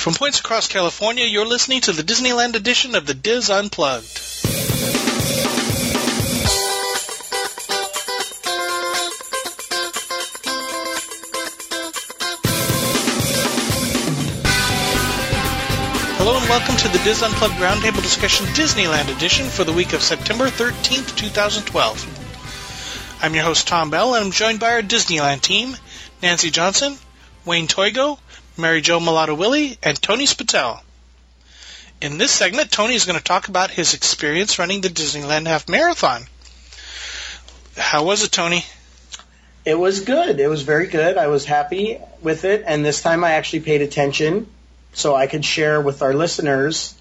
From points across California, you're listening to the Disneyland edition of the Dis Unplugged. Hello and welcome to the Dis Unplugged Roundtable Discussion Disneyland edition for the week of September 13th, 2012. I'm your host Tom Bell and I'm joined by our Disneyland team, Nancy Johnson, Wayne Toigo, Mary Jo Mulatto Willie, and Tony Spittell. In this segment, Tony is going to talk about his experience running the Disneyland Half Marathon. How was it, Tony? It was good. It was very good. I was happy with it, and this time I actually paid attention so I could share with our listeners.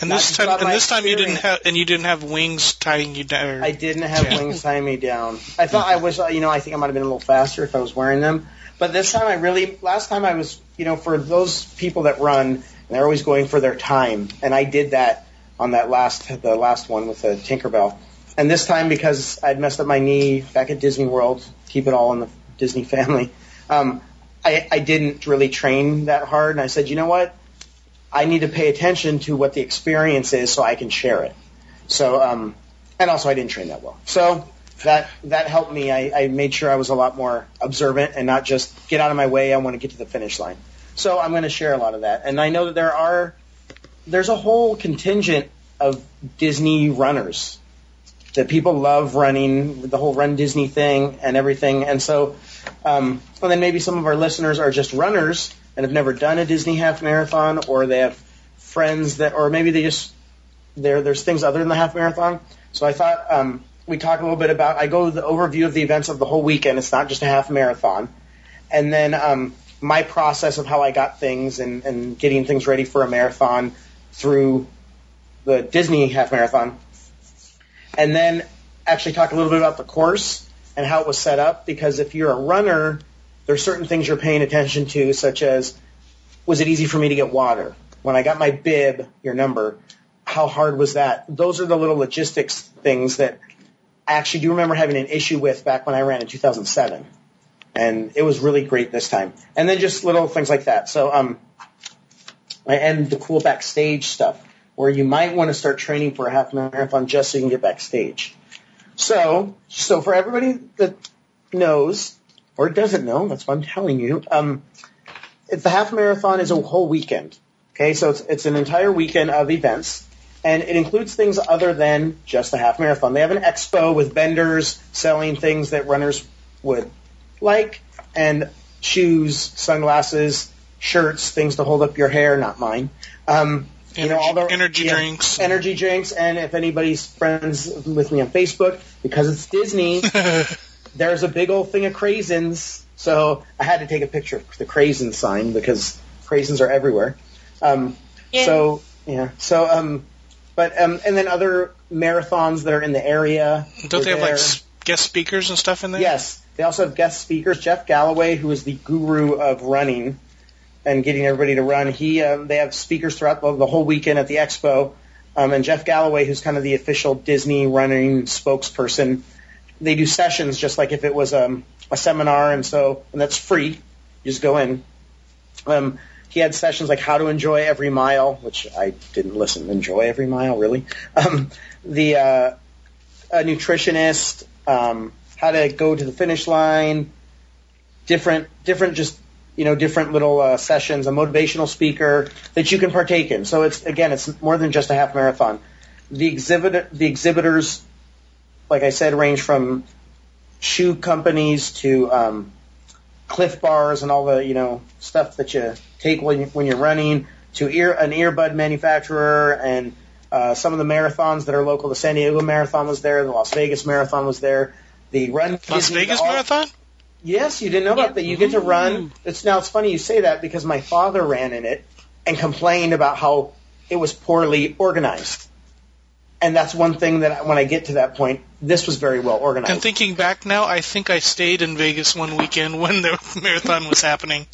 And this time, and this time you didn't have, and you didn't have wings tying you down. I didn't have wings tying me down. I thought I was, uh, you know, I think I might have been a little faster if I was wearing them. But this time I really, last time I was, you know, for those people that run, they're always going for their time, and I did that on that last, the last one with the Tinkerbell. And this time because I'd messed up my knee back at Disney World, keep it all in the Disney family. Um, I, I didn't really train that hard, and I said, you know what? I need to pay attention to what the experience is so I can share it. So, um, and also I didn't train that well. So that that helped me. I, I made sure I was a lot more observant and not just get out of my way. I want to get to the finish line. So I'm going to share a lot of that. And I know that there are there's a whole contingent of Disney runners that people love running the whole Run Disney thing and everything. And so, um, and then maybe some of our listeners are just runners and have never done a Disney half marathon, or they have friends that, or maybe they just there. There's things other than the half marathon. So I thought um, we talk a little bit about. I go the overview of the events of the whole weekend. It's not just a half marathon, and then um, my process of how I got things and, and getting things ready for a marathon through the Disney half marathon, and then actually talk a little bit about the course and how it was set up. Because if you're a runner, there's certain things you're paying attention to, such as was it easy for me to get water when I got my bib, your number. How hard was that? Those are the little logistics things that I actually do remember having an issue with back when I ran in 2007, and it was really great this time. And then just little things like that. So, um, and the cool backstage stuff where you might want to start training for a half marathon just so you can get backstage. So, so for everybody that knows or doesn't know, that's what I'm telling you. Um, the half marathon is a whole weekend. Okay, so it's it's an entire weekend of events, and it includes things other than just the half marathon. They have an expo with vendors selling things that runners would like, and shoes, sunglasses, shirts, things to hold up your hair, not mine. Um, you know, all the energy yeah, drinks. energy drinks, and if anybody's friends with me on Facebook, because it's Disney, there's a big old thing of craisins. So I had to take a picture of the craisin sign because craisins are everywhere. Um, Yeah. So yeah. So um, but um, and then other marathons that are in the area. Don't they have like there. s- guest speakers and stuff in there? Yes. They also have guest speakers. Jeff Galloway, who is the guru of running and getting everybody to run. He um, they have speakers throughout the, the whole weekend at the expo. Um, and Jeff Galloway, who's kind of the official Disney running spokesperson, they do sessions just like if it was um, a seminar, and so and that's free. You just go in. Um, he had sessions like how to enjoy every mile, which I didn't listen. Enjoy every mile, really? Um, the uh, a nutritionist, um, how to go to the finish line, different different just you know different little uh, sessions, a motivational speaker that you can partake in. So it's again, it's more than just a half marathon. The exhibit the exhibitors, like I said, range from shoe companies to um, Clif Bars and all the you know stuff that you take when you, when you're running to ear an earbud manufacturer and uh, some of the marathons that are local. The San Diego Marathon was there. The Las Vegas Marathon was there. The Run Las Disney- Vegas all- Marathon? Yes, you didn't know about that. You get to run. It's now it's funny you say that because my father ran in it and complained about how it was poorly organized. And that's one thing that I- when I get to that point, this was very well organized. And thinking back now, I think I stayed in Vegas one weekend when the marathon was happening.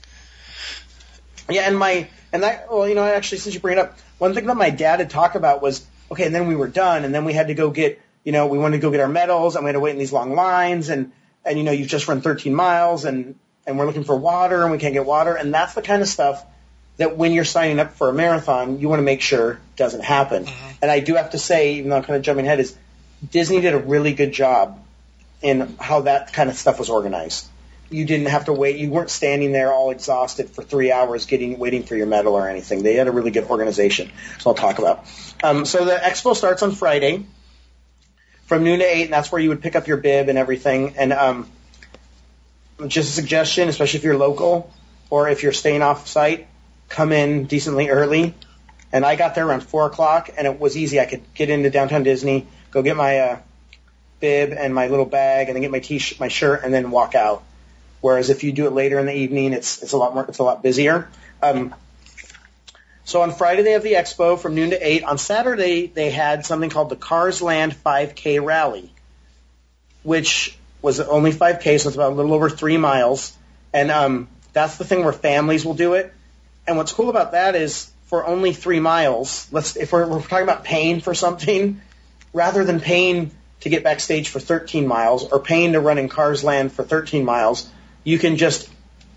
Yeah, and my and that well, you know, actually, since you bring it up, one thing that my dad had talked about was okay, and then we were done, and then we had to go get, you know, we wanted to go get our medals, and we had to wait in these long lines, and and you know, you've just run 13 miles, and and we're looking for water, and we can't get water, and that's the kind of stuff that when you're signing up for a marathon, you want to make sure it doesn't happen. And I do have to say, even though I'm kind of jumping ahead, is Disney did a really good job in how that kind of stuff was organized. You didn't have to wait. You weren't standing there all exhausted for three hours getting waiting for your medal or anything. They had a really good organization. So I'll talk about. Um, so the expo starts on Friday from noon to eight, and that's where you would pick up your bib and everything. And um, just a suggestion, especially if you're local or if you're staying off site, come in decently early. And I got there around four o'clock, and it was easy. I could get into downtown Disney, go get my uh, bib and my little bag, and then get my t-shirt, my shirt, and then walk out. Whereas if you do it later in the evening, it's it's a lot more, it's a lot busier. Um, so on Friday they have the expo from noon to eight. On Saturday they had something called the Cars Land 5K Rally, which was only 5K, so it's about a little over three miles. And um, that's the thing where families will do it. And what's cool about that is for only three miles, let's if we're, we're talking about paying for something, rather than paying to get backstage for 13 miles or paying to run in Cars Land for 13 miles, you can just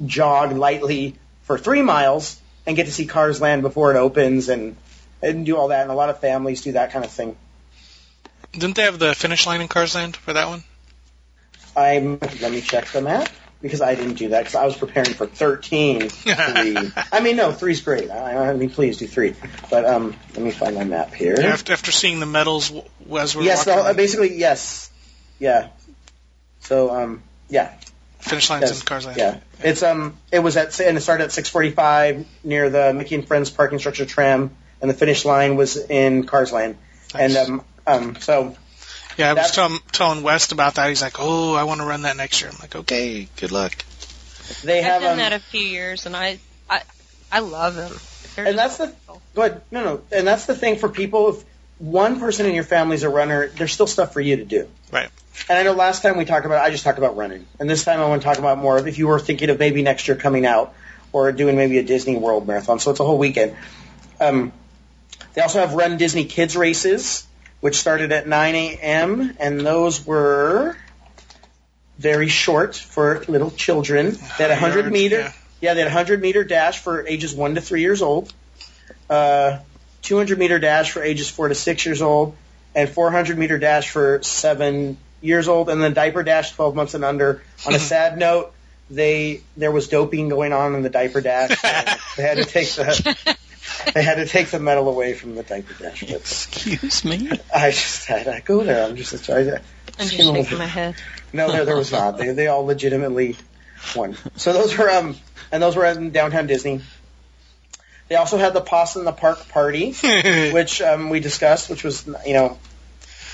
jog lightly for three miles and get to see Cars Land before it opens and and do all that. And a lot of families do that kind of thing. Didn't they have the finish line in Cars Land for that one? I'm let me check the map because I didn't do that because I was preparing for 13. Three. I mean, no, three's great. I, I mean, please do three. But um, let me find my map here. After, after seeing the medals as we were yes, walking, no, basically yes, yeah. So um, yeah, finish lines yes, in Cars Land. yeah. It's um, it was at and it started at 6:45 near the Mickey and Friends parking structure tram, and the finish line was in Cars Land. Nice. And um, um, so Yeah, I was That's- telling, telling West about that. He's like, "Oh, I want to run that next year." I'm like, "Okay, good luck." they I've have done um, that a few years, and I, I, I love them. They're And just that's the- wonderful. Go ahead. No, no. And that's the thing for people. If one person in your family is a runner, there's still stuff for you to do. Right. And I know last time we talked about, I just talked about running. And this time I want to talk about more of if you were thinking of maybe next year coming out or doing maybe a Disney World marathon. So it's a whole weekend. Um, they also have Run Disney Kids races, which started at 9 a.m. And those were very short for little children. They had a 100 Yards, meter. yeah. Yeah, they had a 100 meter dash for ages 1 to 3 years old, uh, 200 meter dash for ages 4 to 6 years old, and 400 meter dash for 7 years old, and then diaper dash 12 months and under. On a sad note, they there was doping going on in the diaper dash. and they had to take the they had to take the medal away from the diaper dash. Excuse me. I just had to go there. I'm just sorry. I'm just shaking my head. No, there, there was not. They, they all legitimately won. So those were um, and those were in downtown Disney. They also had the Pasta in the Park party, which um, we discussed, which was you know,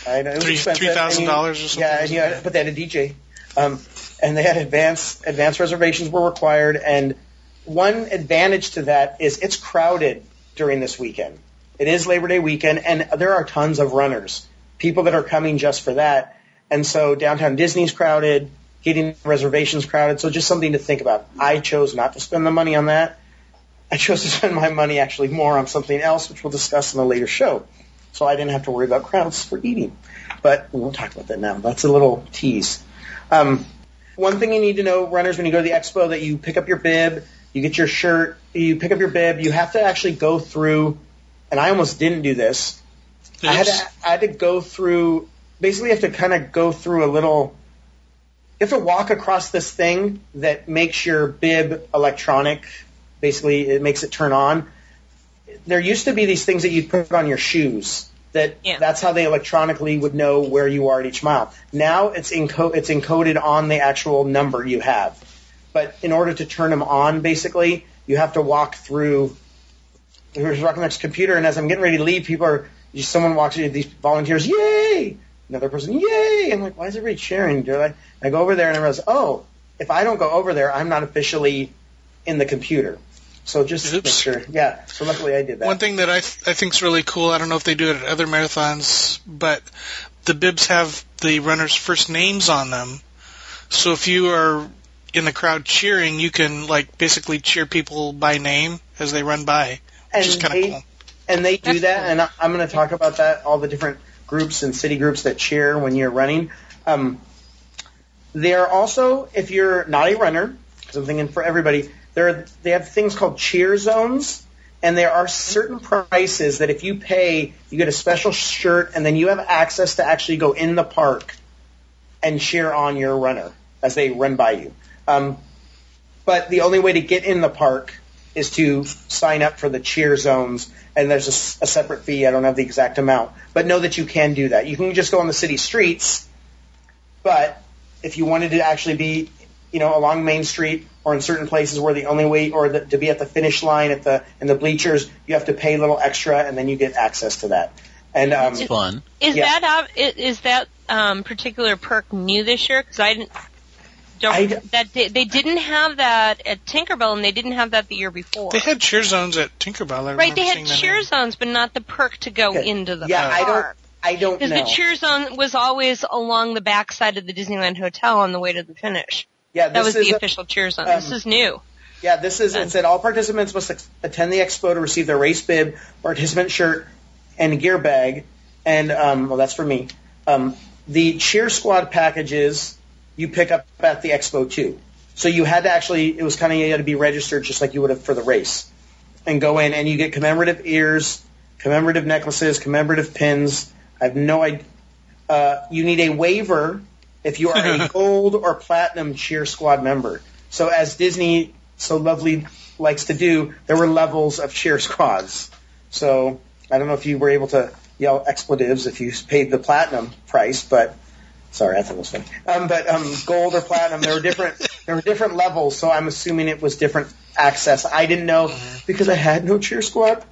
I know it was Three- expensive. $3,000 or something, Yeah, and you had, it? but they had a DJ, um, and they had advance advance reservations were required. And one advantage to that is it's crowded during this weekend. It is Labor Day weekend, and there are tons of runners, people that are coming just for that. And so downtown Disney's crowded, getting reservations crowded. So just something to think about. I chose not to spend the money on that. I chose to spend my money actually more on something else, which we'll discuss in a later show. So I didn't have to worry about crowds for eating. But we won't talk about that now. That's a little tease. Um, one thing you need to know, runners, when you go to the expo, that you pick up your bib, you get your shirt, you pick up your bib. You have to actually go through, and I almost didn't do this. I had to, I had to go through. Basically, you have to kind of go through a little. You have to walk across this thing that makes your bib electronic. Basically, it makes it turn on. There used to be these things that you'd put on your shoes. That Yeah. that's how they electronically would know where you are at each mile. Now it's enco- it's encoded on the actual number you have. But in order to turn them on, basically, you have to walk through here's Next computer, and as I'm getting ready to leave, people are just someone walks in, these volunteers, yay! Another person, yay! I'm like, why is everybody cheering? Do I? I go over there and I realize, oh, if I don't go over there, I'm not officially in the computer. So just Oops. make sure, yeah. So luckily I did that. One thing that I th- I think is really cool. I don't know if they do it at other marathons, but the bibs have the runners' first names on them. So if you are in the crowd cheering, you can like basically cheer people by name as they run by, which is And kind they- of cool. and they do that, and I, I'm going to talk about that. All the different groups and city groups that cheer when you're running. Um, they are also, if you're not a runner, because I'm thinking for everybody, There, they have things called cheer zones, and there are certain prices that if you pay, you get a special shirt, and then you have access to actually go in the park and cheer on your runner as they run by you. Um, but the only way to get in the park is to sign up for the cheer zones, and there's a, a, separate fee. I don't have the exact amount, but know that you can do that. You can just go on the city streets, but if you wanted to actually be, you know, along Main Street or in certain places where the only way, or the, to be at the finish line at the in the bleachers, you have to pay a little extra, and then you get access to that. And um, it's fun. Is yeah. that is that um, particular perk new this year? Because I didn't don't I, that they, they, didn't have that at Tinkerbell and they didn't have that the year before. They had cheer zones at Tinkerbell. I right, they had cheer zones, but not the perk to go okay. into the yeah, park. I don't. I don't Because the cheer zone was always along the backside of the Disneyland Hotel on the way to the finish. Yeah, that was the a, official cheer zone. Um, this is new. Yeah, this is. It said all participants must attend the expo to receive their race bib, participant shirt, and gear bag. And um, well, that's for me. Um, the cheer squad packages you pick up at the expo too. So you had to actually, it was kind of, you had to be registered just like you would have for the race. And go in and you get commemorative ears, commemorative necklaces, commemorative pins. I have no idea. Uh, you need a waiver if you are a gold or platinum cheer squad member. So as Disney so lovely likes to do, there were levels of cheer squads. So I don't know if you were able to yell expletives if you paid the platinum price, but Sorry, I thought it was funny. Um, but um, gold or platinum, there were different there were different levels, so I'm assuming it was different access. I didn't know because I had no cheer squad.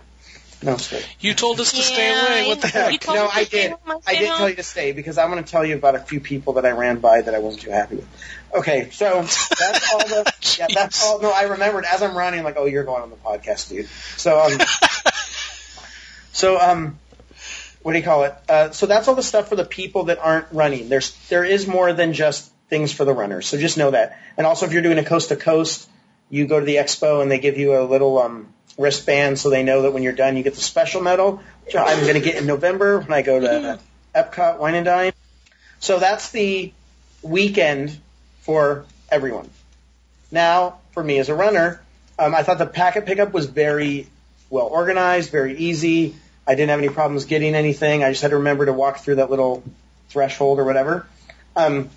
No, stay. You told us to stay away. What the heck? No, I did. I did tell you to stay because I'm going to tell you about a few people that I ran by that I wasn't too happy with. Okay, so that's all the. yeah, that's all. No, I remembered as I'm running, like, oh, you're going on the podcast, dude. So um, so um, what do you call it? Uh, so that's all the stuff for the people that aren't running. There's there is more than just things for the runners. So just know that. And also, if you're doing a coast to coast, you go to the expo and they give you a little um, wristband so they know that when you're done, you get the special medal, which I'm going to get in November when I go to Epcot Wine and Dine. So that's the weekend for everyone. Now, for me as a runner, um, I thought the packet pickup was very well organized, very easy. I didn't have any problems getting anything. I just had to remember to walk through that little threshold or whatever. Um,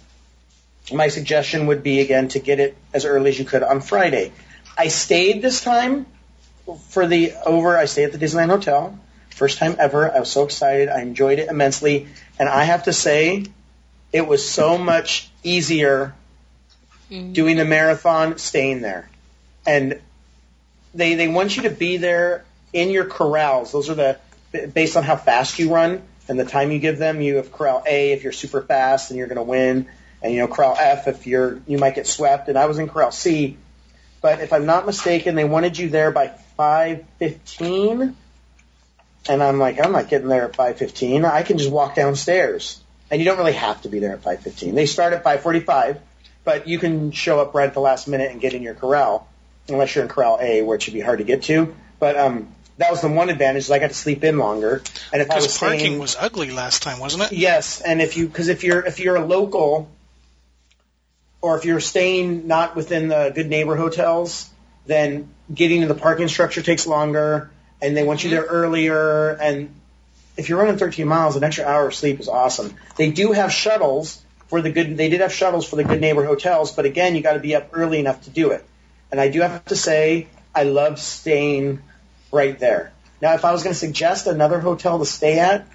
my suggestion would be again to get it as early as you could on Friday. I stayed this time for the over. I stayed at the Disneyland Hotel. First time ever. I was so excited. I enjoyed it immensely. And I have to say, it was so much easier mm-hmm. doing the marathon staying there. And they they want you to be there in your corrals. Those are the based on how fast you run and the time you give them, you have corral A if you're super fast and you're going to win, and you know corral F if you're you might get swept. And I was in corral C, but if I'm not mistaken, they wanted you there by 5:15, and I'm like, I'm not getting there at 5:15. I can just walk downstairs, and you don't really have to be there at 5:15. They start at 5:45, but you can show up right at the last minute and get in your corral, unless you're in corral A, where it should be hard to get to. But um, that was the one advantage is I got to sleep in longer. And if I was parking staying, was ugly last time, wasn't it? Yes, and if you because if you're if you're a local, or if you're staying not within the good neighbor hotels, then getting to the parking structure takes longer, and they want you mm-hmm. there earlier. And if you're running 13 miles, an extra hour of sleep is awesome. They do have shuttles for the good. They did have shuttles for the good neighbor hotels, but again, you got to be up early enough to do it. And I do have to say, I love staying right there. Now, if I was going to suggest another hotel to stay at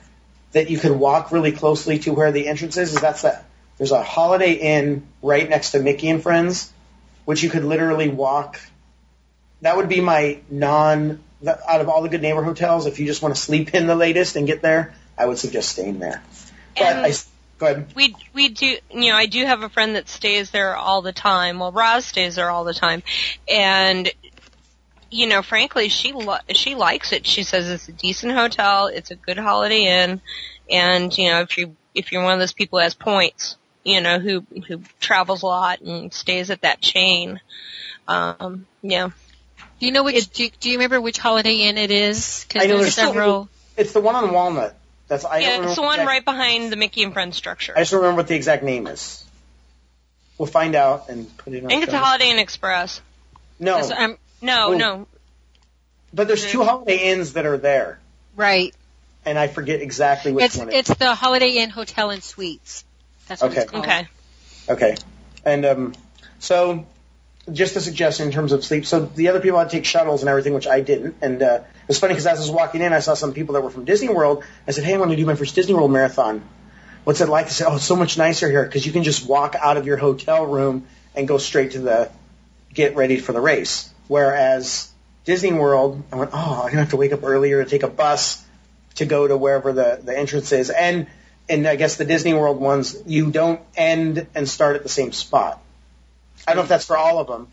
that you could walk really closely to where the entrance is, is that's that there's a Holiday Inn right next to Mickey and Friends, which you could literally walk. That would be my non out of all the good neighbor hotels. If you just want to sleep in the latest and get there, I would suggest staying there. But and I, go ahead. We we do you know I do have a friend that stays there all the time. Well, Roz stays there all the time, and you know, frankly, she lo- she likes it. She says it's a decent hotel, it's a good Holiday Inn, and you know, if you if you're one of those people who has points, you know, who who travels a lot and stays at that chain, um, yeah. Do you know which? do, you, do you remember which Holiday Inn it is? Because there's several. It's the one on Walnut. That's I yeah, it's the one exact, right behind the Mickey and Friends structure. I just don't remember what the exact name is. We'll find out and put it. on I think it's a Holiday Inn Express. No, I'm- No, Oh. no. but there's two Holiday Inns that are there, right. and I forget exactly which It's one. it it's the Holiday Inn Hotel and Suites. That's what Okay. it's called. Okay. Okay. And um, so, just a suggestion in terms of sleep. So the other people had to take shuttles and everything, which I didn't. And uh, it was funny because as I was walking in, I saw some people that were from Disney World. I said, "Hey, I want to do my first Disney World marathon. What's it like?" They said, "Oh, it's so much nicer here because you can just walk out of your hotel room and go straight to the get ready for the race." Whereas Disney World, I went, "Oh, I'm gonna have to wake up earlier to take a bus to go to wherever the the entrance is." And and I guess the Disney World ones, you don't end and start at the same spot. I don't know if that's for all of them.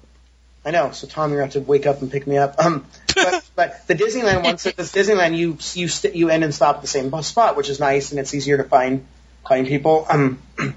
I know. So Tom, you're going to have to wake up and pick me up. Um, but, but the Disneyland ones, this Disneyland, you you st- you end and stop at the same bus spot, which is nice and it's easier to find find people. Um,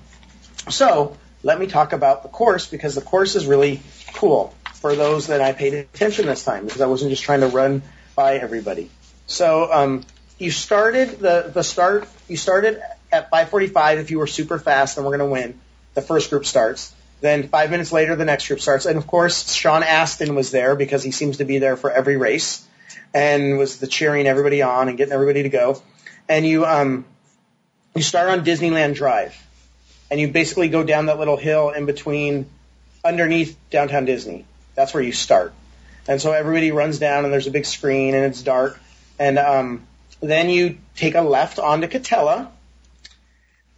so let me talk about the course because the course is really cool for those that I paid attention this time because I wasn't just trying to run by everybody. So um, you started the the start. You started at 5:45 if you were super fast, then we're going to win. The first group starts. Then five minutes later, the next group starts, and of course, Sean Astin was there because he seems to be there for every race, and was the cheering everybody on and getting everybody to go. And you um, you start on Disneyland Drive, and you basically go down that little hill in between, underneath downtown Disney. That's where you start. And so everybody runs down, and there's a big screen, and it's dark. And um, then you take a left onto Katella,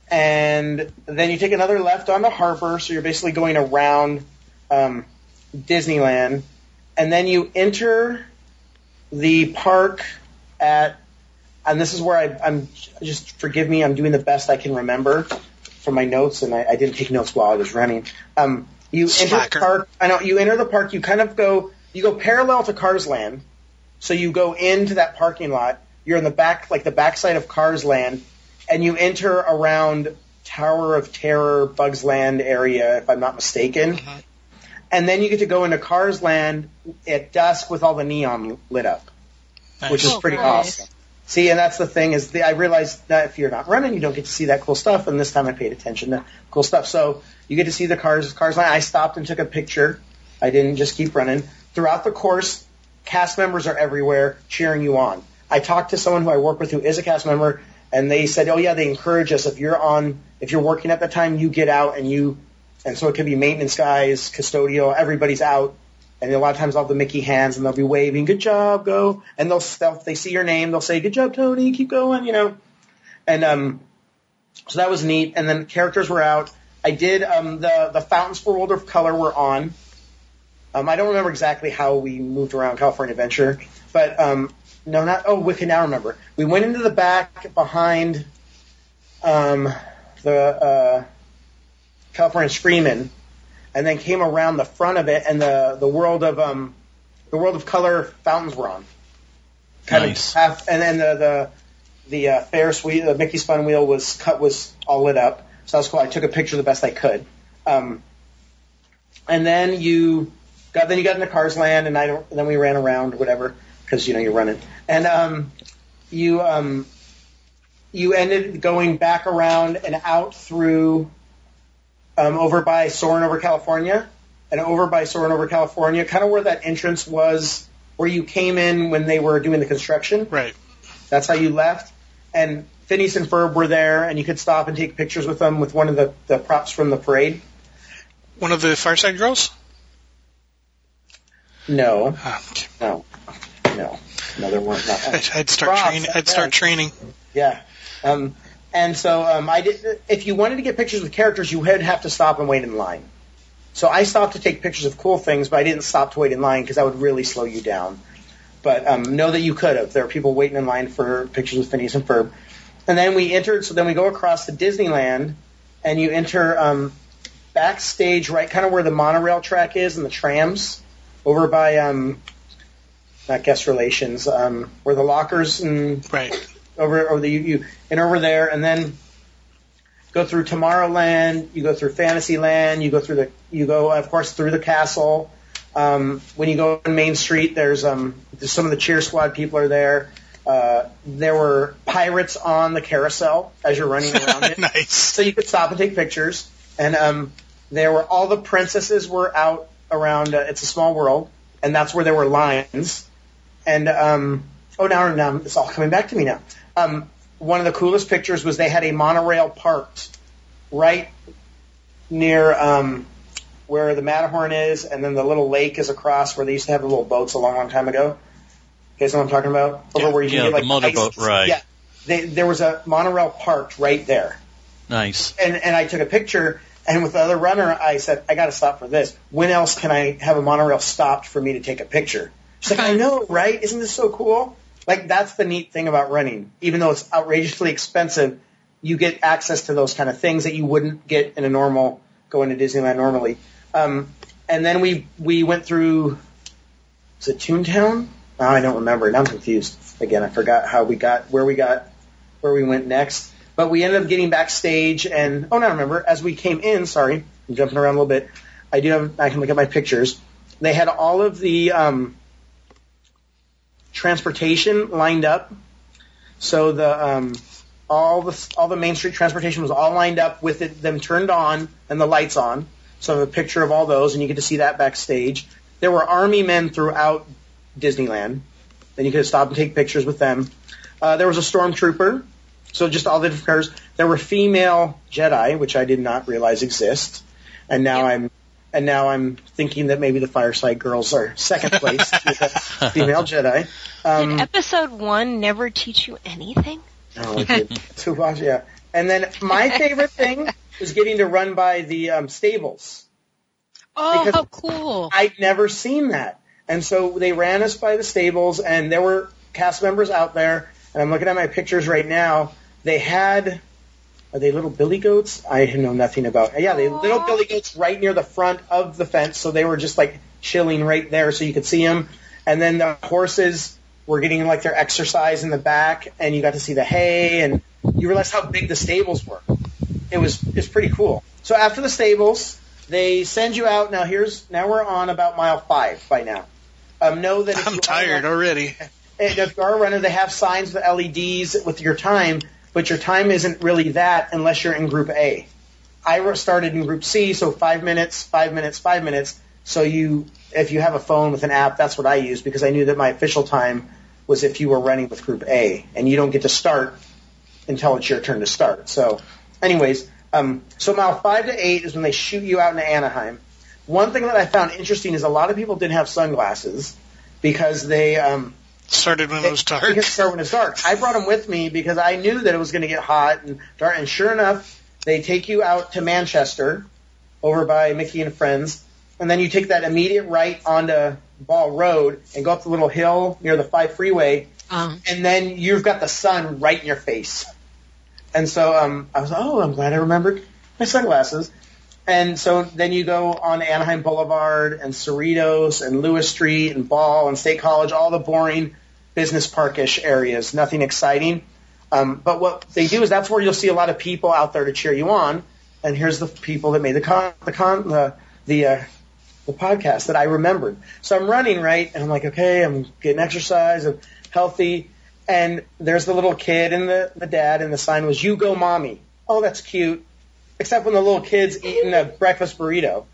and then you take another left onto Harbor. So you're basically going around um, Disneyland, and then you enter the park at. And this is where I, I'm just forgive me. I'm doing the best I can remember from my notes, and I, I didn't take notes while I was running. Um, you enter the park. I know you enter the park. You kind of go. You go parallel to Cars Land, so you go into that parking lot. You're in the back, like the backside of Cars Land, and you enter around Tower of Terror, Bugs Land area, if I'm not mistaken. Mhm. And then you get to go into Cars Land at dusk with all the neon lit up, Nice. which is Oh, pretty nice. awesome. See, and that's the thing is the, I realized that if you're not running, you don't get to see that cool stuff. And this time I paid attention to cool stuff. So you get to see the cars, cars line. I stopped and took a picture. I didn't just keep running. Throughout the course, cast members are everywhere cheering you on. I talked to someone who I work with who is a cast member, and they said, "Oh yeah, they encourage us if you're on, if you're working at the time, you get out and you." And so it could be maintenance guys, custodial, everybody's out, and a lot of times have the Mickey hands and they'll be waving, "Good job, go!" And they'll, they'll they see your name, they'll say, "Good job, Tony, keep going," you know. And um, so that was neat. And then characters were out. I did um, the the fountains for World of Color were on. Um, I don't remember exactly how we moved around California Adventure, but um, no, not oh, we can now remember. We went into the back behind um, the uh, California Screamin', and then came around the front of it, and the the world of um, the world of color fountains were on. Kind Nice. of half, and then the the the uh, Ferris wheel, the Mickey's Fun Wheel was cut was all lit up. So that was cool. I took a picture the best I could. Um, and then you got then you got into Cars Land, and I don't. Then we ran around whatever because you know you're running, and um, you um, you ended going back around and out through um, over by Soaring over California, and over by Soaring over California, kind of where that entrance was, where you came in when they were doing the construction. Right. That's how you left. And Phineas and Ferb were there, and you could stop and take pictures with them with one of the, the props from the parade. One of the Fireside Girls? No, okay. no, no, no, there weren't. Not, I'd, I'd start Props, training. I'd start training. Yeah. Um, and so um, I did. If you wanted to get pictures with characters, you would have to stop and wait in line. So I stopped to take pictures of cool things, but I didn't stop to wait in line because that would really slow you down. But um, know that you could have. There are people waiting in line for pictures with Phineas and Ferb. And then we entered. So then we go across to Disneyland, and you enter um, backstage, right, kind of where the monorail track is and the trams, over by um, not guest relations, um, where the lockers and Right. Over over the you, and over there, and then go through Tomorrowland. You go through Fantasyland. You go through the you go of course through the castle. Um, when you go on Main Street, there's um there's some of the Cheer Squad people are there. Uh, there were pirates on the carousel as you're running around it nice. so you could stop and take pictures. And um, there were all the princesses were out around. Uh, it's a small world. and that's where there were lions. And um, oh, now now it's all coming back to me now. Um, one of the coolest pictures was they had a monorail parked right near um, where the Matterhorn is, and then the little lake is across where they used to have the little boats a long, long time ago. You guys know what I'm talking about? Over Yeah. where you Yeah, get like the motorboat ice- ride. Yeah, they, there was a monorail parked right there Nice. and and I took a picture. And with the other runner, I said, I got to stop for this. When else can I have a monorail stopped for me to take a picture? She's like, I know, right? Isn't this so cool? Like that's the neat thing about running. Even though it's outrageously expensive, you get access to those kind of things that you wouldn't get in a normal going to Disneyland normally. Um, and then we we went through. Was it Toontown? Oh, I don't remember. Now I'm confused. Again, I forgot how we got where we got where we went next. But we ended up getting backstage, and oh, now I remember. As we came in, sorry, I'm jumping around a little bit. I do have. I can look at my pictures. They had all of the um, transportation lined up. So the um, all the all the Main Street transportation was all lined up with it, them turned on and the lights on. So I have a picture of all those, and you get to see that backstage. There were army men throughout Disneyland, and you could stop and take pictures with them. Uh, there was a stormtrooper, so just all the different cars. There were female Jedi, which I did not realize exist, and now I'm and now I'm thinking that maybe the Fireside Girls are second place with a female Jedi. Um, Did episode one never teach you anything? Oh, it did. to watch, yeah. And then my favorite thing was getting to run by the um, stables. Oh, Because- how cool! I'd never seen that. And so they ran us by the stables, and there were cast members out there. And I'm looking at my pictures right now. They had, are they little billy goats? I know nothing about. Yeah, they little billy goats right near the front of the fence. So they were just like chilling right there, so you could see them. And then the horses were getting like their exercise in the back, and you got to see the hay, and you realized how big the stables were. It was it's pretty cool. So after the stables, they send you out. Now here's now we're on about mile five by now. Um, know that if I'm you tired a- already. and if you are a runner, they have signs with LEDs with your time, but your time isn't really that unless you're in Group A. I started in Group C, so five minutes, five minutes, five minutes. So you, if you have a phone with an app, that's what I use because I knew that my official time was if you were running with Group A, and you don't get to start until it's your turn to start. So, anyways, um, so mile five to eight is when they shoot you out into Anaheim. One thing that I found interesting is a lot of people didn't have sunglasses because they um, Started when it was dark. you can start when it's dark. I brought them with me because I knew that it was going to get hot and dark. And sure enough, they take you out to Manchester, over by Mickey and Friends, and then you take that immediate right onto Ball Road and go up the little hill near the Five Freeway, Um, and then you've got the sun right in your face. And so um, I was, oh, I'm glad I remembered my sunglasses. And so then you go on Anaheim Boulevard and Cerritos and Lewis Street and Ball and State College, all the boring business parkish areas, nothing exciting. Um, but what they do is that's where you'll see a lot of people out there to cheer you on. And here's the people that made the con, the con, the the uh, the podcast that I remembered. So I'm running right, and I'm like, okay, I'm getting exercise, I'm healthy, and there's the little kid and the the dad, and the sign was "You go, mommy." Oh, that's cute. Except when the little kid's eating a breakfast burrito.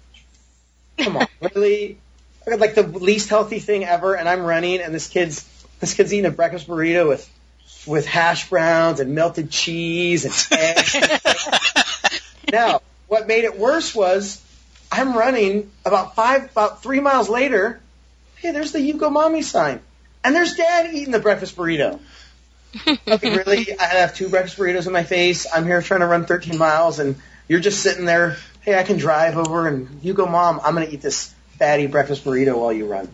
Come on, really? I got Like the least healthy thing ever, and I'm running, and this kid's this kid's eating a breakfast burrito with with hash browns and melted cheese and eggs. now, what made it worse was I'm running about five, about three miles later. Hey, there's the "You Go Mommy" sign, and there's Dad eating the breakfast burrito. Okay, really? I have two breakfast burritos in my face. I'm here trying to run 13 miles, and you're just sitting there. Hey, I can drive over, and you go, Mom. I'm to eat this fatty breakfast burrito while you run.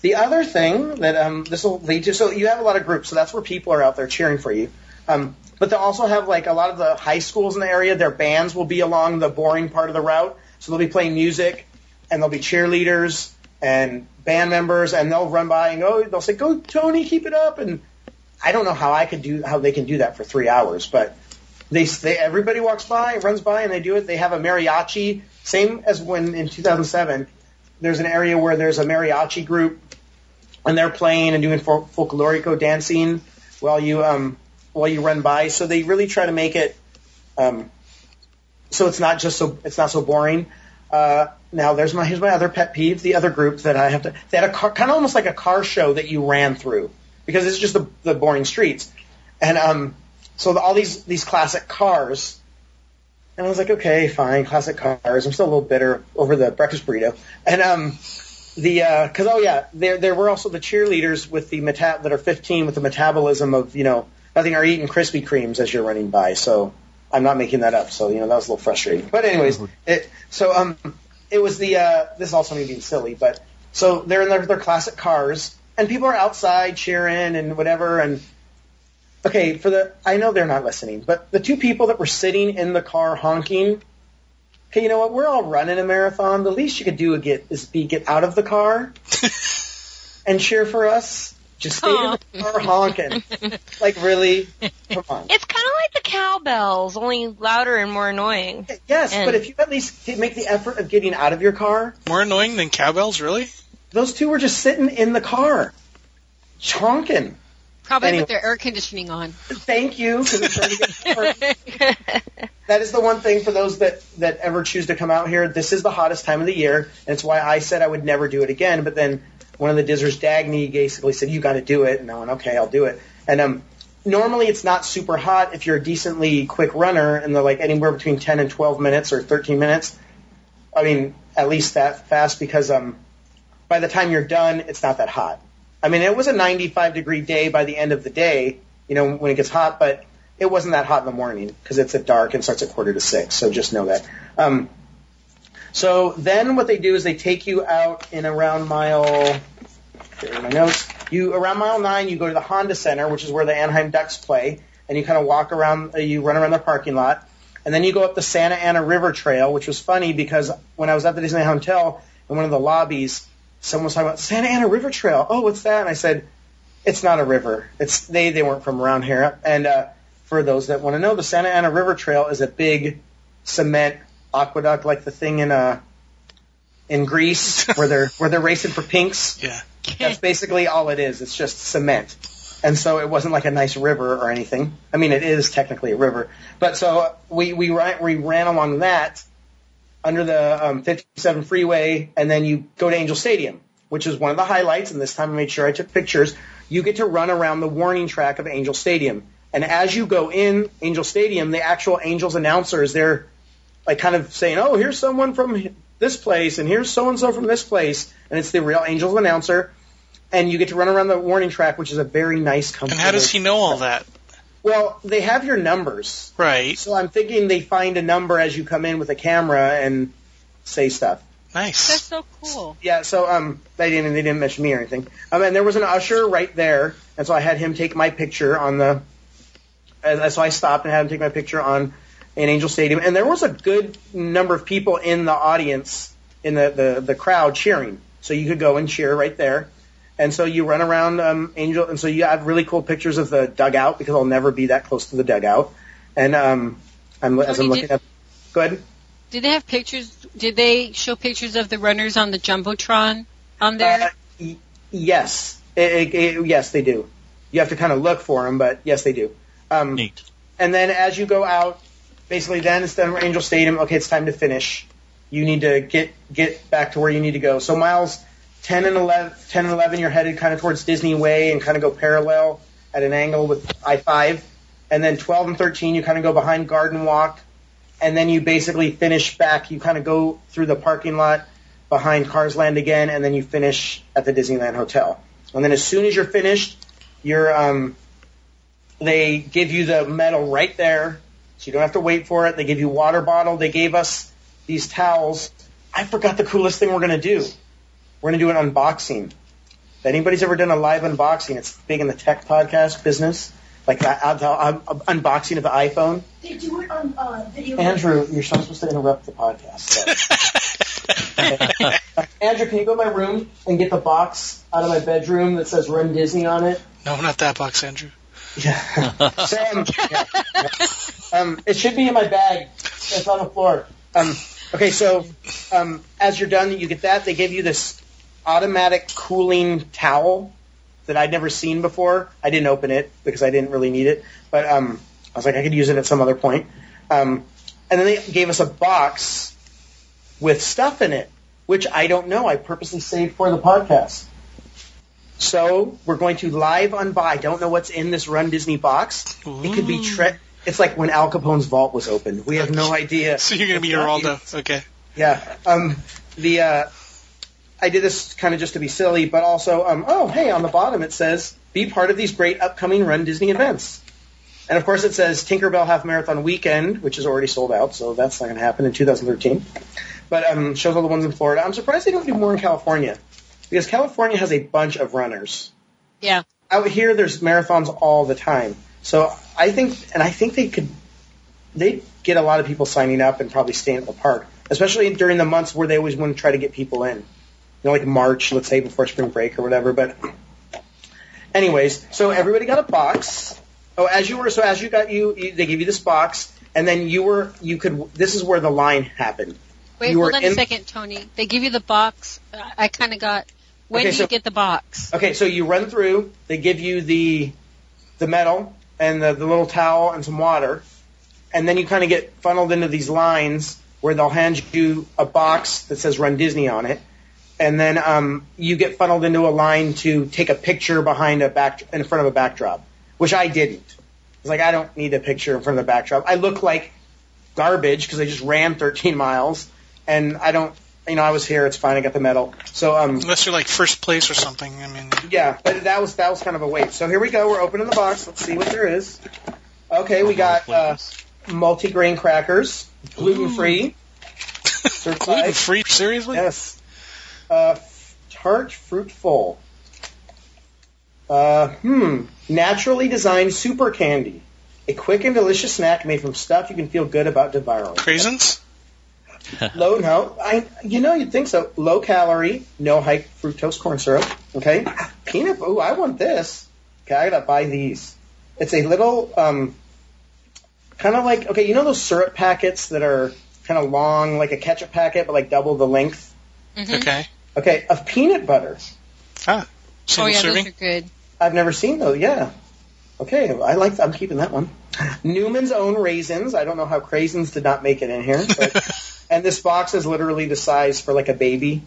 The other thing that um, this will lead to, so you have a lot of groups, so that's where people are out there cheering for you. Um, but they also have like a lot of the high schools in the area. Their bands will be along the boring part of the route, so they'll be playing music, and there'll be cheerleaders and band members, and they'll run by and go. They'll say, "Go, Tony, keep it up!" And I don't know how I could do how they can do that for three hours, but they, they everybody walks by, runs by, and they do it. They have a mariachi, same as when in 2007. There's an area where there's a mariachi group, and they're playing and doing fol- folklorico dancing while you um while you run by. So they really try to make it um so it's not just so it's not so boring. Uh, now there's my here's my other pet peeve. The other group that I have to they had a car, kind of almost like a car show that you ran through because it's just the, the boring streets, and um, so the, all these these classic cars. And I was like, okay, fine, classic cars. I'm still a little bitter over the breakfast burrito, and um, the because oh yeah, there there were also the cheerleaders with the meta- that are 15 with the metabolism of you know nothing are eating Krispy Kremes as you're running by. So I'm not making that up. So you know that was a little frustrating. But anyways, it so um it was the uh this is also me being silly, but so they're in their their classic cars and people are outside cheering and whatever and okay for the I know they're not listening, but the two people that were sitting in the car honking. Okay, you know what? We're all running a marathon. The least you could do get is be get out of the car and cheer for us. Just stay in the car honking. Like really? Come on. It's kind of like the cowbells, only louder and more annoying. Yes, And- but if you at least make the effort of getting out of your car, More annoying than cowbells, really? those two were just sitting in the car, honking. Probably Anyway. with their air conditioning on. Thank you. 'cause it's starting to get dark. that is the one thing for those that that ever choose to come out here. This is the hottest time of the year, and it's why I said I would never do it again. But then one of the Dizzers, Dagny, basically said, "You got to do it," and I went, "Okay, I'll do it." And um, normally it's not super hot if you're a decently quick runner, and they're like anywhere between 10 and 12 minutes or 13 minutes. I mean, at least that fast because um, by the time you're done, it's not that hot. I mean, it was a 95 degree day by the end of the day, you know, when it gets hot, but it wasn't that hot in the morning because it's at dark and starts at quarter to six. So just know that. Um, so then what they do is they take you out in around mile, here are my notes. You around mile nine, you go to the Honda Center, which is where the Anaheim Ducks play, and you kind of walk around. Uh, you run around the parking lot, and then you go up the Santa Ana River Trail, which was funny because when I was at the Disney Hotel in one of the lobbies, someone was talking about Santa Ana River Trail. Oh, what's that? And I said, it's not a river. It's they they weren't from around here. And uh, for those that want to know, the Santa Ana River Trail is a big cement aqueduct, like the thing in uh in Grease where they're where they're racing for pinks. Yeah. That's basically all it is. It's just cement. And so it wasn't like a nice river or anything. I mean, it is technically a river. But so we we ran, we ran along that under the um, 57 freeway, and then you go to Angel Stadium, which is one of the highlights. And this time I made sure I took pictures. You get to run around the warning track of Angel Stadium. And as you go in Angel Stadium, the actual Angels announcer is there, like kind of saying, "Oh, here's someone from this place, and here's so and so from this place," and it's the real Angels announcer. And you get to run around the warning track, which is a very nice, And how does he know all that? Well, they have your numbers, Right. so I'm thinking they find a number as you come in with a camera and say stuff. Nice. That's so cool. Yeah, so um, they didn't they didn't mention me or anything. Um, and there was an usher right there, and so I had him take my picture on the. As, so I stopped and had him take my picture on in Angel Stadium, and there was a good number of people in the audience in the the, the crowd cheering. So you could go and cheer right there. And so you run around um, Angel, and so you have really cool pictures of the dugout because I'll never be that close to the dugout. And um, I'm as I'm looking did- at. Go ahead. Did they have pictures? Did they show pictures of the runners on the jumbotron on there? Uh, y- yes, It- it- it- yes, they do. You have to kind of look for them, but yes, they do. Um, Neat. and then as you go out, basically, then instead of Angel Stadium, okay, it's time to finish. You need to get get back to where you need to go. So miles 10 and 11, 10 and 11, you're headed kind of towards Disney Way and kind of go parallel at an angle with I-5. And then 12 and 13, you kind of go behind Garden Walk. And then you basically finish back. You kind of go through the parking lot behind Cars Land again, and then you finish at the Disneyland Hotel. And then as soon as you're finished, you're um, they give you the medal right there, so you don't have to wait for it. They give you water bottle. They gave us these towels. I forgot the coolest thing we're gonna do. We're gonna do an unboxing. If anybody's ever done a live unboxing, it's big in the tech podcast business, like the, uh, the uh, unboxing of the iPhone. They do it on uh, video. Andrew, you're not supposed to interrupt the podcast. so. Uh, Andrew, can you go to my room and get the box out of my bedroom that says Run Disney on it? no, not that box, Andrew. Yeah. So, um, yeah, yeah. um, it should be in my bag. It's on the floor. Um, okay, so um, as you're done, you get that. They give you this automatic cooling towel that I'd never seen before. I didn't open it because I didn't really need it, but um, I was like, I could use it at some other point. Um, and then they gave us a box with stuff in it, which I don't know. I purposely saved for the podcast. So we're going to live unbox. I don't know what's in this Run Disney box. It could be tre- It's like when Al Capone's vault was opened. We have no idea. So you're gonna be Geraldo. Okay. Yeah. Um, the uh, I did this kind of just to be silly, but also, um, oh hey, on the bottom it says be part of these great upcoming Run Disney events. And of course, it says Tinkerbell Half Marathon Weekend, which is already sold out, so that's not going to happen in 2013. But um, shows all the ones in Florida. I'm surprised they don't do more in California because California has a bunch of runners. Yeah. Out here, there's marathons all the time. So I think, and I think they could, they get a lot of people signing up and probably staying at the park, especially during the months where they always want to try to get people in. You know, like March, let's say before spring break or whatever. But, anyways, so everybody got a box. Oh, as you were, so as you got you, you they give you this box, and then you were, you could. This is where the line happened. Wait, You hold on in- a second, Tony. They give you the box. I- kind of got. When Okay, do so- you get the box? Okay, so you run through. They give you the the medal and the, the little towel and some water, and then you kind of get funneled into these lines where they'll hand you a box that says "Run Disney" on it, and then um, you get funneled into a line to take a picture behind a back in front of a backdrop, which I didn't. It's like, I don't need a picture in front of the backdrop. I look like garbage because I just ran 13 miles, and I don't. You know, I was here. It's fine. I got the medal. So um, Unless you're like first place or something. I mean, yeah, but that was that was kind of a wait. So here we go. We're opening the box. Let's see what there is. Okay, we got uh, multi-grain crackers, gluten-free, gluten free, Seriously? Yes. Uh, tart fruitful. Uh, hmm. Naturally designed super candy. A quick and delicious snack made from stuff you can feel good about devouring. Craisins? Low, no, I, you know, you'd think so. Low calorie, no high fructose corn syrup. Okay, peanut. Ooh, I want this. Okay, I gotta buy these. It's a little, um, kind of like okay, you know those syrup packets that are kind of long, like a ketchup packet, but like double the length. Mhm. Okay. Okay, of peanut butter. Ah, Oh yeah, serving. those are good. I've never seen those. Yeah. Okay, I like. I'm keeping that one. Newman's own raisins. I don't know how craisins did not make it in here, but and this box is literally the size for like a baby.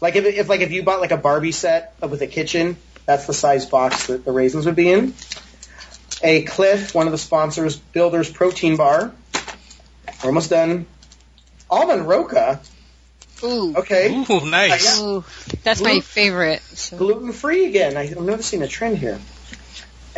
Like if, if like if you bought like a Barbie set with a kitchen, that's the size box that the raisins would be in. A Clif, one of the sponsors, Builder's protein bar. We're almost done. Almond Roca. Ooh. Okay. Ooh, nice. Ooh, that's my favorite. So. Gluten free again. I- I'm noticing a trend here.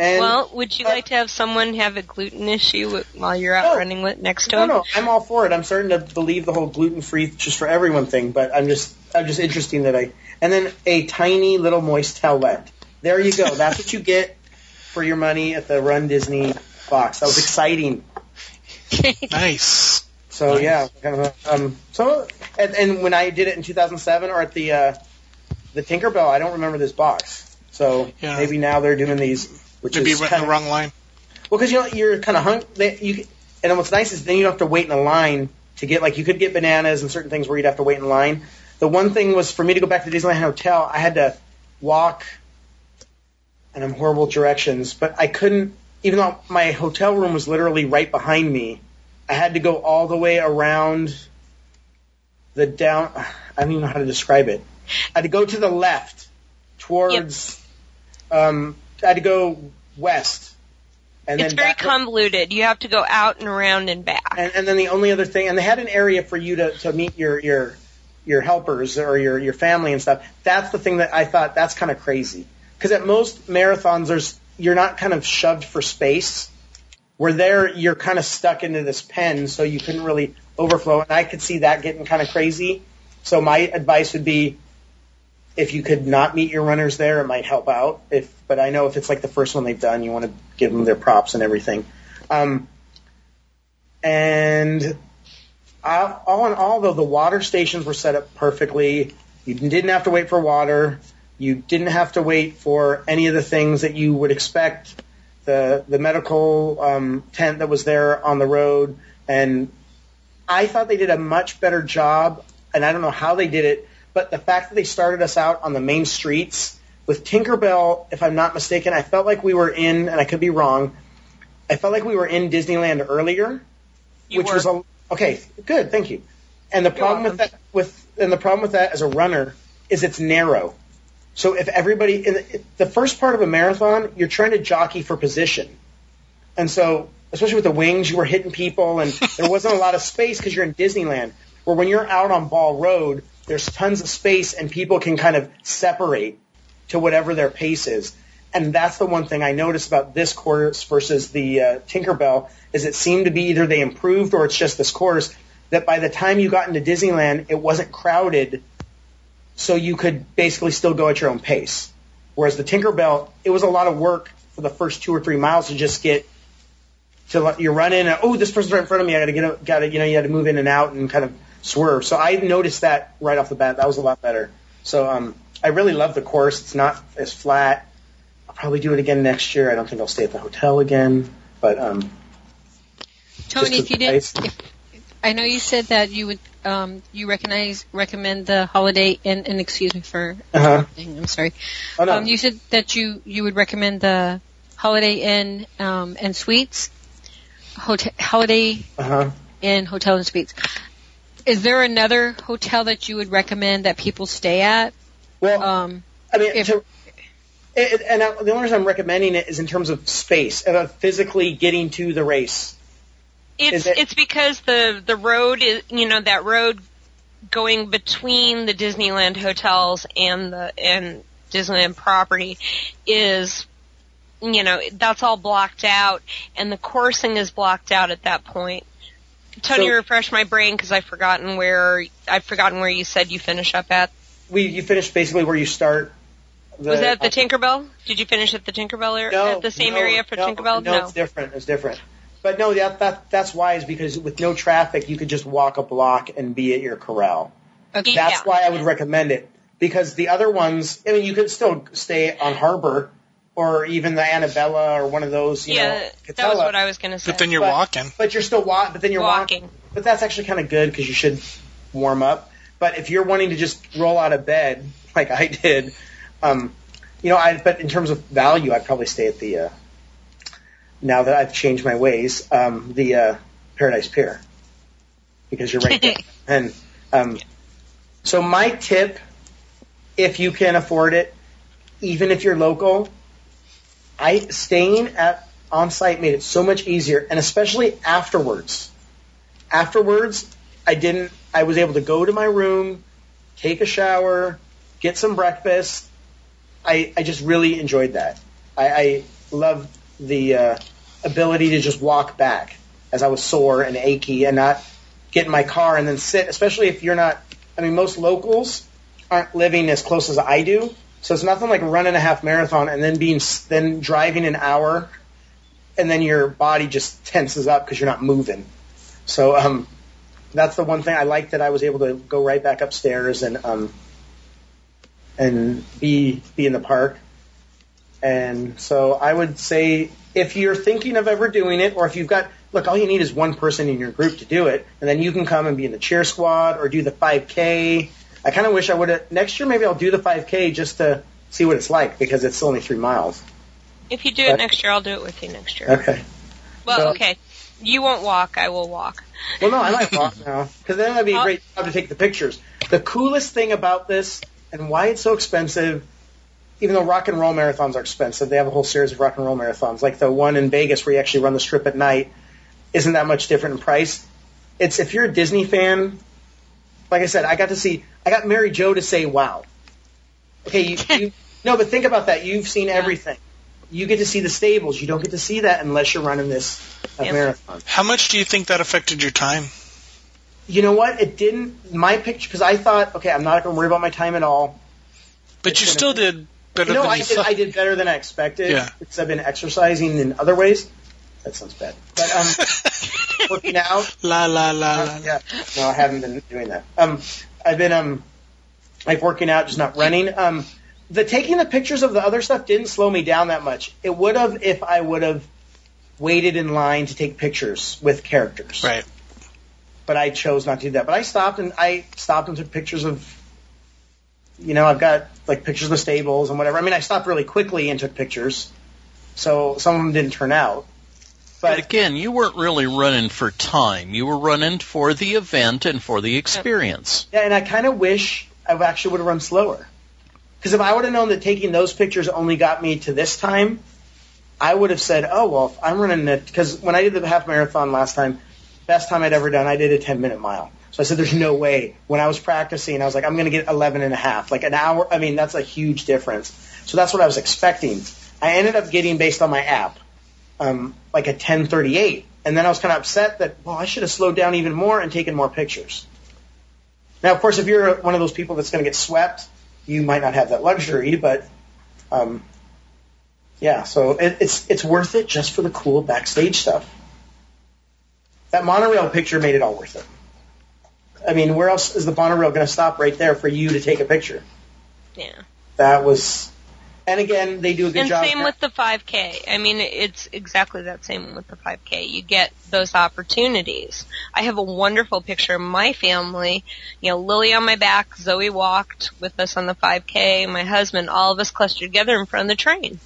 And well, would you uh, like to have someone have a gluten issue wi- while you're out No. running with, next to No, them? no, I'm all for it. I'm starting to believe the whole gluten free just for everyone thing, but I'm just I'm just interesting that I and then a tiny little moist towelette. There you go. That's what you get for your money at the Run Disney box. That was exciting. Nice. So Nice. yeah, um so and, and when I did it in 2007 or at the uh, the Tinkerbell, I don't remember this box. So Yeah. maybe now they're doing these, which Maybe is went in kind the of wrong line. Well, because you know you're kind of hung. They, you and what's nice is then you don't have to wait in a line to get like you could get bananas and certain things where you'd have to wait in line. The one thing was for me to go back to Disneyland Hotel, I had to walk, and I'm horrible directions, but I couldn't. Even though my hotel room was literally right behind me, I had to go all the way around the down. I don't even know how to describe it. I had to go to the left towards. Um, I had to go west. And it's then very convoluted. You have to go out and around and back. and, and then the only other thing, and they had an area for you to, to meet your, your your helpers or your your family and stuff. That's the thing that I thought that's kind of crazy because at most marathons, there's you're not kind of shoved for space. Where there, you're kind of stuck into this pen, so you couldn't really overflow. And I could see that getting kind of crazy. So my advice would be, if you could not meet your runners there, it might help out. If, but I know if it's like the first one they've done, you want to give them their props and everything. Um, and uh, all in all, though, the water stations were set up perfectly. You didn't have to wait for water. You didn't have to wait for any of the things that you would expect. The the medical um, tent that was there on the road, and I thought they did a much better job. And I don't know how they did it, but the fact that they started us out on the main streets with Tinkerbell, if I'm not mistaken, I felt like we were in, and I could be wrong. I felt like we were in Disneyland earlier You which were. was a okay, good, thank you. And the problem with that with and the problem with that as a runner is it's narrow. So if everybody in the, the first part of a marathon, you're trying to jockey for position. And so, especially with the wings, you were hitting people and there wasn't a lot of space because you're in Disneyland. Where when you're out on Ball Road, there's tons of space and people can kind of separate to whatever their pace is. And that's the one thing I noticed about this course versus the uh, Tinkerbell is it seemed to be either they improved or it's just this course that by the time you got into Disneyland, it wasn't crowded, so you could basically still go at your own pace. Whereas the Tinkerbell, it was a lot of work for the first two or three miles to just get to let- you're running and oh this person's right in front of me I got to get up got to you know you had to move in and out and kind of swerve. So I noticed that right off the bat. That was a lot better. So um, I really love the course. It's not as flat. I'll probably do it again next year. I don't think I'll stay at the hotel again, but um, Tony, if you didn't, if, I know you said that you would, um, you recognize, recommend the Holiday Inn, and excuse me for Uh-huh. I'm sorry. oh no, Um, you said that you, you would recommend the Holiday Inn, um, and Suites, hotel, Holiday uh-huh. Inn, Hotel and Suites. Is there another hotel that you would recommend that people stay at? Well, Um, I mean, if- to, and the only reason I'm recommending it is in terms of space, about physically getting to the race. It's it- it's because the the road is you know that road going between the Disneyland hotels and the and Disneyland property is you know that's all blocked out and the coursing is blocked out at that point. Tony, So- refresh my brain because I've forgotten where I've forgotten where you said you finish up at. We you finish basically where you start. The, Was that the Tinkerbell? Did you finish at the Tinkerbell area? No, at the same no, area for no, Tinkerbell? No, it's different. It's different. But no, that, that that's why is because with no traffic, you could just walk a block and be at your corral. okay. Yeah. That's why I would recommend it because the other ones, I mean, you could still stay on Harbor or even the Anabella or one of those. You yeah, know, that was what I was going to say. But then you're But- walking. But you're still wa- But then you're walking. walking. But that's actually kind of good because you should warm up. But if you're wanting to just roll out of bed like I did, um, you know, I. But in terms of value, I'd probably stay at the. Uh, now that I've changed my ways, um, the uh, Paradise Pier, because you're right there. and um, so my tip, if you can afford it, even if you're local, I staying at on site made it so much easier, and especially afterwards. Afterwards, I didn't. I was able to go to my room, take a shower, get some breakfast. I I just really enjoyed that. I, I love the uh, ability to just walk back as I was sore and achy, and not get in my car and then sit. Especially if you're not. I mean, most locals aren't living as close as I do, so it's nothing like running a half marathon and then being then driving an hour and then your body just tenses up because you're not moving. So um, that's the one thing I like that I was able to go right back upstairs and um, and be be in the park. And so I would say if you're thinking of ever doing it, or if you've got look, all you need is one person in your group to do it, and then you can come and be in the cheer squad or do the 5K. I kind of wish I would have next year. Maybe I'll do the 5K just to see what it's like because it's only three miles. If you do it next year, I'll do it with you next year. Okay. Well, So- okay. You won't walk. I will walk. Well, no, I might walk now because then that'd be a great job to take the pictures. The coolest thing about this and why it's so expensive, even though rock and roll marathons are expensive, they have a whole series of rock and roll marathons, like the one in Vegas where you actually run the strip at night, isn't that much different in price. It's if you're a Disney fan, like I said, I got to see, I got Mary Jo to say wow. Okay, you, you no, but think about that. You've seen everything. You get to see the stables. You don't get to see that unless you're running this uh, Yep. marathon. How much do you think that affected your time? You know what? It didn't. My picture because I thought, okay, I'm not going to worry about my time at all. But It's you still be- did better You know, I did. I did better than I expected. Yeah. Because I've been exercising in other ways. That sounds bad. But um, working out. la la la la. Uh, yeah. No, I haven't been doing that. Um, I've been um, like working out, just not running. Um, the taking the pictures of the other stuff didn't slow me down that much. It would have if I would have waited in line to take pictures with characters. Right. but I chose not to do that. But I stopped and I stopped and took pictures of, you know, I've got like pictures of the stables and whatever. I mean, I stopped really quickly and took pictures, so some of them didn't turn out. But But again, you weren't really running for time. You were running for the event and for the experience. yeah, and I kind of wish I actually would have run slower. Because if I would have known that taking those pictures only got me to this time, I would have said, oh, well, if I'm running it. Because when I did the half marathon last time, best time I'd ever done, I did a 10 minute mile. So I said, there's no way. When I was practicing, I was like, I'm going to get 11 and a half. Like an hour. I mean, that's a huge difference. So that's what I was expecting. I ended up getting, based on my app, um, like a 1038. And then I was kind of upset that, well, I should have slowed down even more and taken more pictures. Now, of course, if you're one of those people that's going to get swept, you might not have that luxury, but um, yeah, so it, it's it's worth it just for the cool backstage stuff. That monorail picture made it all worth it. I mean, where else is the monorail going to stop right there for you to take a picture? Yeah. That was, and again, they do a good job. and same with the 5K. I mean, it's exactly that same with the 5K. You get those opportunities. I have a wonderful picture of my family. You know, Lily on my back, Zoe walked with us on the 5K, my husband, all of us clustered together in front of the train.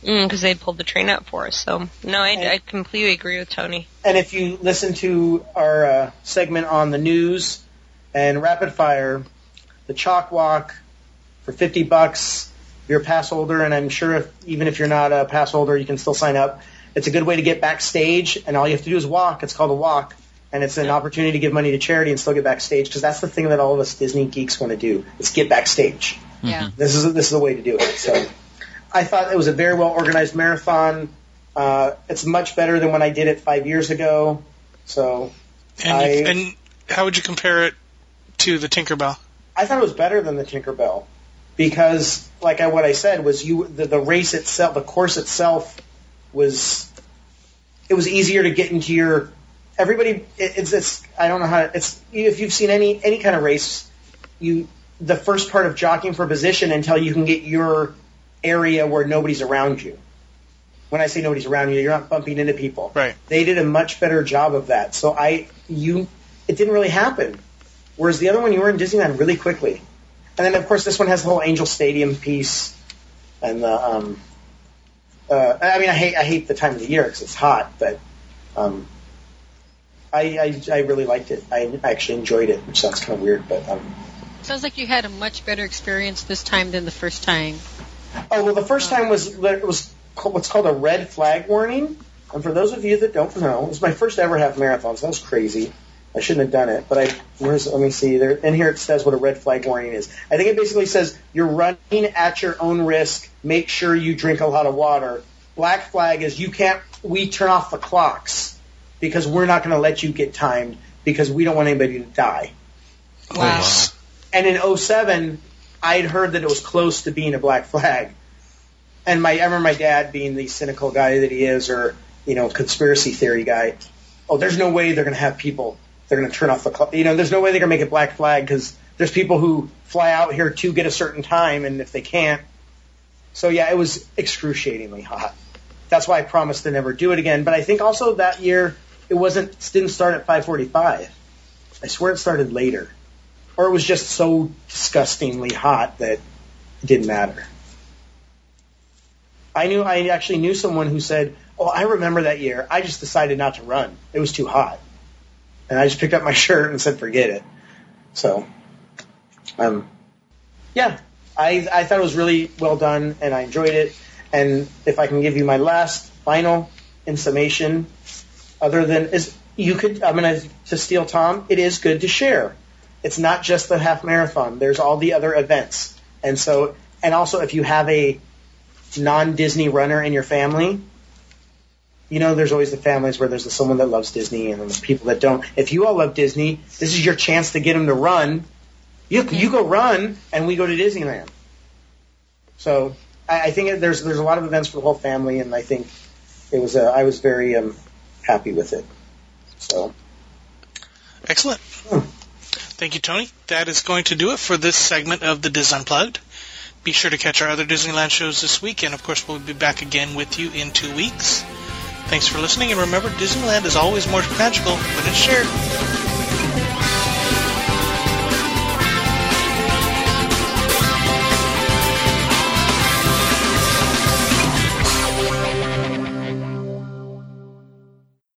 Because they pulled the train up for us. So, no, I, I completely agree with Tony. And if you listen to our uh, segment on the news and rapid fire, the CHOC Walk for 50 bucks, you're a pass holder, and I'm sure if, even if you're not a pass holder, you can still sign up. It's a good way to get backstage, and all you have to do is walk. It's called a walk, and it's an opportunity to give money to charity and still get backstage because that's the thing that all of us Disney geeks want to do is get backstage. Yeah. This is this is the way to do it. So I thought it was a very well organized marathon. Uh, it's much better than when I did it five years ago. So And, I- you, and how would you compare it to the Tinkerbell? I thought it was better than the Tinkerbell because, like I, what I said, was you the, the race itself, the course itself was it was easier to get into your everybody. It, it's it's I don't know how to, it's if you've seen any any kind of race, you the first part of jockeying for position until you can get your area where nobody's around you. When I say nobody's around you, you're not bumping into people. Right. They did a much better job of that. So I you it didn't really happen. Whereas the other one, you were in Disneyland really quickly. And then, of course, this one has the whole Angel Stadium piece. And the, um, uh, I mean, I hate, I hate the time of the year because it's hot, but, um, I, I, I really liked it. I actually enjoyed it, which sounds kind of weird, but, um, Sounds like you had a much better experience this time than the first time. Oh well, the first time was it was ca- what's called a red flag warning. And for those of you that don't know, it was my first ever half marathon. So that was crazy. I shouldn't have done it, but I where's let me see there. In here it says what a red flag warning is. I think it basically says you're running at your own risk. Make sure you drink a lot of water. Black flag is you can't. We turn off the clocks because we're not going to let you get timed because we don't want anybody to die. Wow. And in 07, I'd heard that it was close to being a black flag. And my, I remember my dad being the cynical guy that he is, or, you know, conspiracy theory guy. Oh, there's no way they're going to have people, they're going to turn off the. You know, there's no way they're going to make it black flag because there's people who fly out here to get a certain time, and if they can't. So yeah, it was excruciatingly hot. That's why I promised to never do it again. But I think also that year, it wasn't, didn't start at 545. I swear it started later or it was just so disgustingly hot that it didn't matter. I knew I actually knew someone who said, "Oh, I remember that year. I just decided not to run. It was too hot." And I just picked up my shirt and said, "Forget it." So, um, yeah, I I thought it was really well done and I enjoyed it. And if I can give you my last final in summation, other than is you could I'm gonna to steal Tom. It is good to share. It's not just the half marathon. There's all the other events. And so, and also if you have a non-Disney runner in your family, you know, there's always the families where there's the someone that loves Disney and the people that don't. If you all love Disney, this is your chance to get them to run. You, you go run and we go to Disneyland. So I, I think it, there's, there's a lot of events for the whole family and I think it was, uh, I was very, um, happy with it. So. Excellent. Hmm. Thank you, Tony. That is going to do it for this segment of the Dis Unplugged. Be sure to catch our other Disneyland shows this week, and of course, we'll be back again with you in two weeks. Thanks for listening, and remember, Disneyland is always more magical when it's shared.